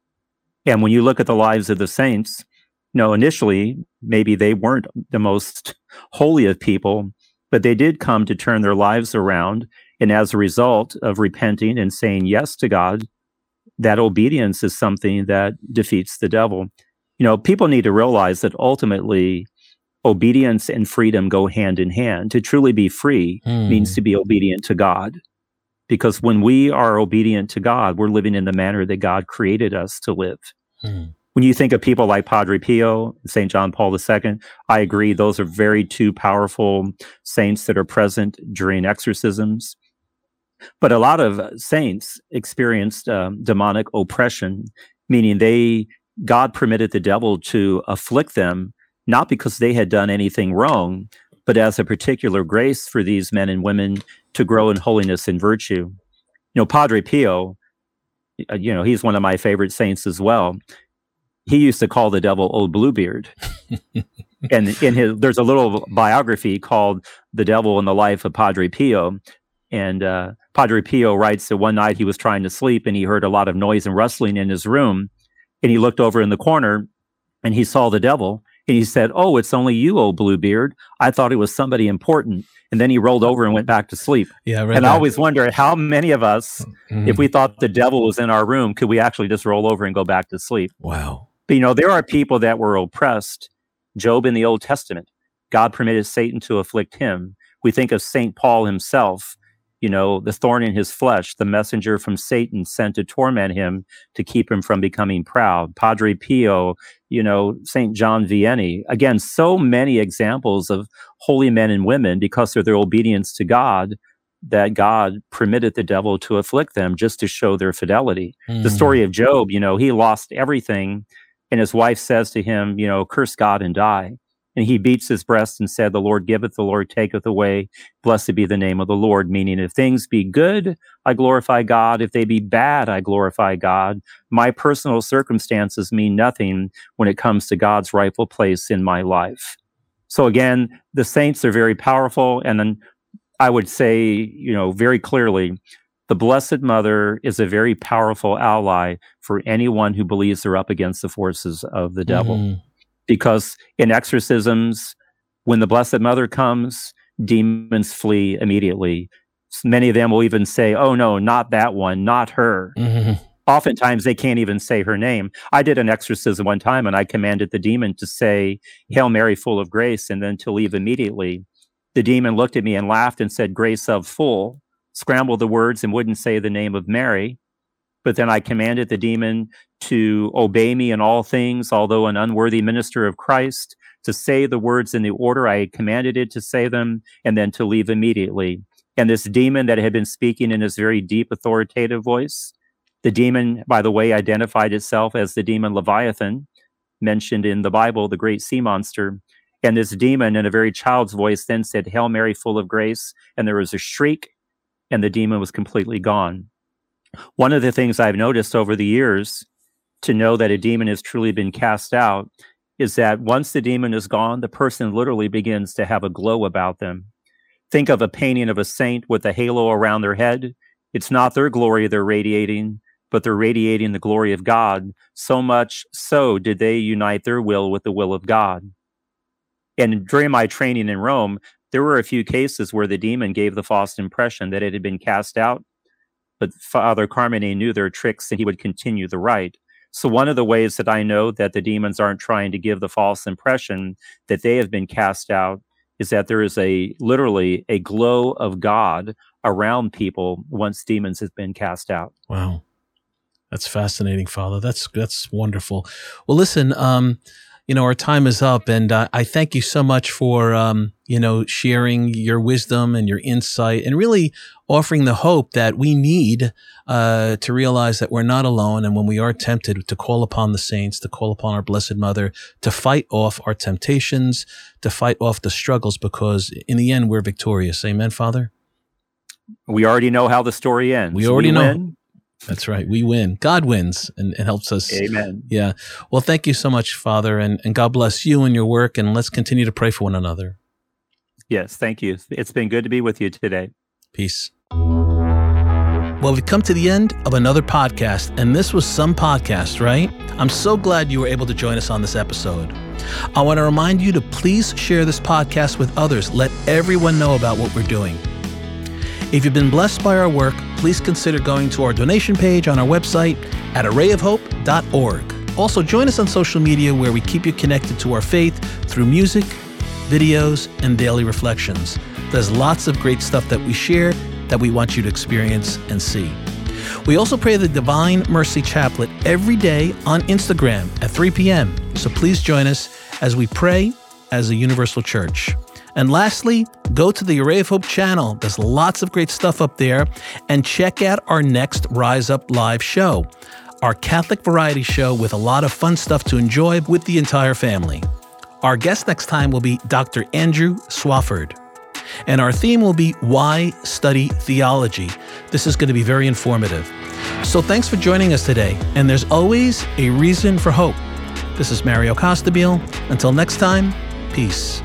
And when you look at the lives of the saints, you know, initially, maybe they weren't the most holy of people, but they did come to turn their lives around And as a result of repenting and saying yes to God, that obedience is something that defeats the devil. You know, people need to realize that ultimately obedience and freedom go hand in hand. To truly be free Hmm. means to be obedient to God. Because when we are obedient to God, we're living in the manner that God created us to live. Hmm. When you think of people like Padre Pio, St. John Paul II, I agree, those are very two powerful saints that are present during exorcisms. But a lot of saints experienced um, demonic oppression, meaning they God permitted the devil to afflict them, not because they had done anything wrong, but as a particular grace for these men and women to grow in holiness and virtue. You know, Padre Pio, uh, you know, he's one of my favorite saints as well. He used to call the devil Old Bluebeard. and in his, there's a little biography called "The Devil in the Life of Padre Pio," and uh, Padre Pio writes that one night he was trying to sleep and he heard a lot of noise and rustling in his room, and he looked over in the corner and he saw the devil and he said, "Oh, it's only you, old Bluebeard. I thought it was somebody important." And then he rolled over and went back to sleep. Yeah, read And I always wonder how many of us, Mhm. if we thought the devil was in our room, could we actually just roll over and go back to sleep? wow. But you know, there are people that were oppressed. Job in the Old Testament, God permitted Satan to afflict him. We think of St. Paul himself, you know, the thorn in his flesh, the messenger from Satan sent to torment him to keep him from becoming proud. Padre Pio, you know, St. John Vianney. Again, so many examples of holy men and women because of their obedience to God that God permitted the devil to afflict them just to show their fidelity the Mm. story of Job, you know, he lost everything. And his wife says to him, you know, curse God and die. And he beats his breast and said, The Lord giveth, the Lord taketh away. Blessed be the name of the Lord. Meaning, if things be good, I glorify God. If they be bad, I glorify God. My personal circumstances mean nothing when it comes to God's rightful place in my life. So again, the saints are very powerful. And then I would say, you know, very clearly, the Blessed Mother is a very powerful ally for anyone who believes they're up against the forces of the devil. Mhm. Because in exorcisms, when the Blessed Mother comes, demons flee immediately. Many of them will even say, Oh, no, not that one, not her. Mhm. Oftentimes, they can't even say her name. I did an exorcism one time and I commanded the demon to say, Hail Mary, full of grace, and then to leave immediately. The demon looked at me and laughed and said, Grace of full, scrambled the words and wouldn't say the name of Mary. But then I commanded the demon to obey me in all things, although an unworthy minister of Christ, to say the words in the order I had commanded it to say them, and then to leave immediately. And this demon that had been speaking in his very deep, authoritative voice, the demon, by the way, identified itself as the demon Leviathan, mentioned in the Bible, the great sea monster. And this demon, in a very child's voice, then said, Hail Mary, full of grace. And there was a shriek, and the demon was completely gone. One of the things I've noticed over the years to know that a demon has truly been cast out is that once the demon is gone, the person literally begins to have a glow about them. Think of a painting of a saint with a halo around their head. It's not their glory they're radiating, but they're radiating the glory of God. So much so did they unite their will with the will of God. And during my training in Rome, there were a few cases where the demon gave the false impression that it had been cast out, but Father Carmine knew their tricks and he would continue the rite. So, one of the ways that I know that the demons aren't trying to give the false impression that they have been cast out is that there is a literally a glow of God around people once demons have been cast out. Wow. That's fascinating, Father. That's that's wonderful. Well, listen, um, you know, our time is up, and uh, I thank you so much for um, you know sharing your wisdom and your insight, and really offering the hope that we need uh, to realize that we're not alone, and when we are tempted, to call upon the saints, to call upon our Blessed Mother, to fight off our temptations, to fight off the struggles, because in the end, we're victorious. Amen, Father. We already know how the story ends. We already know. win. That's right. We win. God wins and, and helps us. Amen. Yeah. Well, thank you so much, Father, and, and God bless you and your work. And let's continue to pray for one another. Yes, thank you. It's been good to be with you today. Peace. Well, we've come to the end of another podcast, and this was some podcast, right? I'm so glad you were able to join us on this episode. I want to remind you to please share this podcast with others. Let everyone know about what we're doing. If you've been blessed by our work, please consider going to our donation page on our website at arrayofhope.org. Also, join us on social media where we keep you connected to our faith through music, videos, and daily reflections. There's lots of great stuff that we share that we want you to experience and see. We also pray the Divine Mercy Chaplet every day on Instagram at 3 p.m. So please join us as we pray as a universal church. And lastly, go to the Array of Hope channel. There's lots of great stuff up there. And check out our next Rise Up Live show, our Catholic variety show with a lot of fun stuff to enjoy with the entire family. Our guest next time will be Dr. Andrew Swafford. And our theme will be Why Study Theology. This is going to be very informative. So thanks for joining us today. And there's always a reason for hope. This is Mario Costabile. Until next time, peace.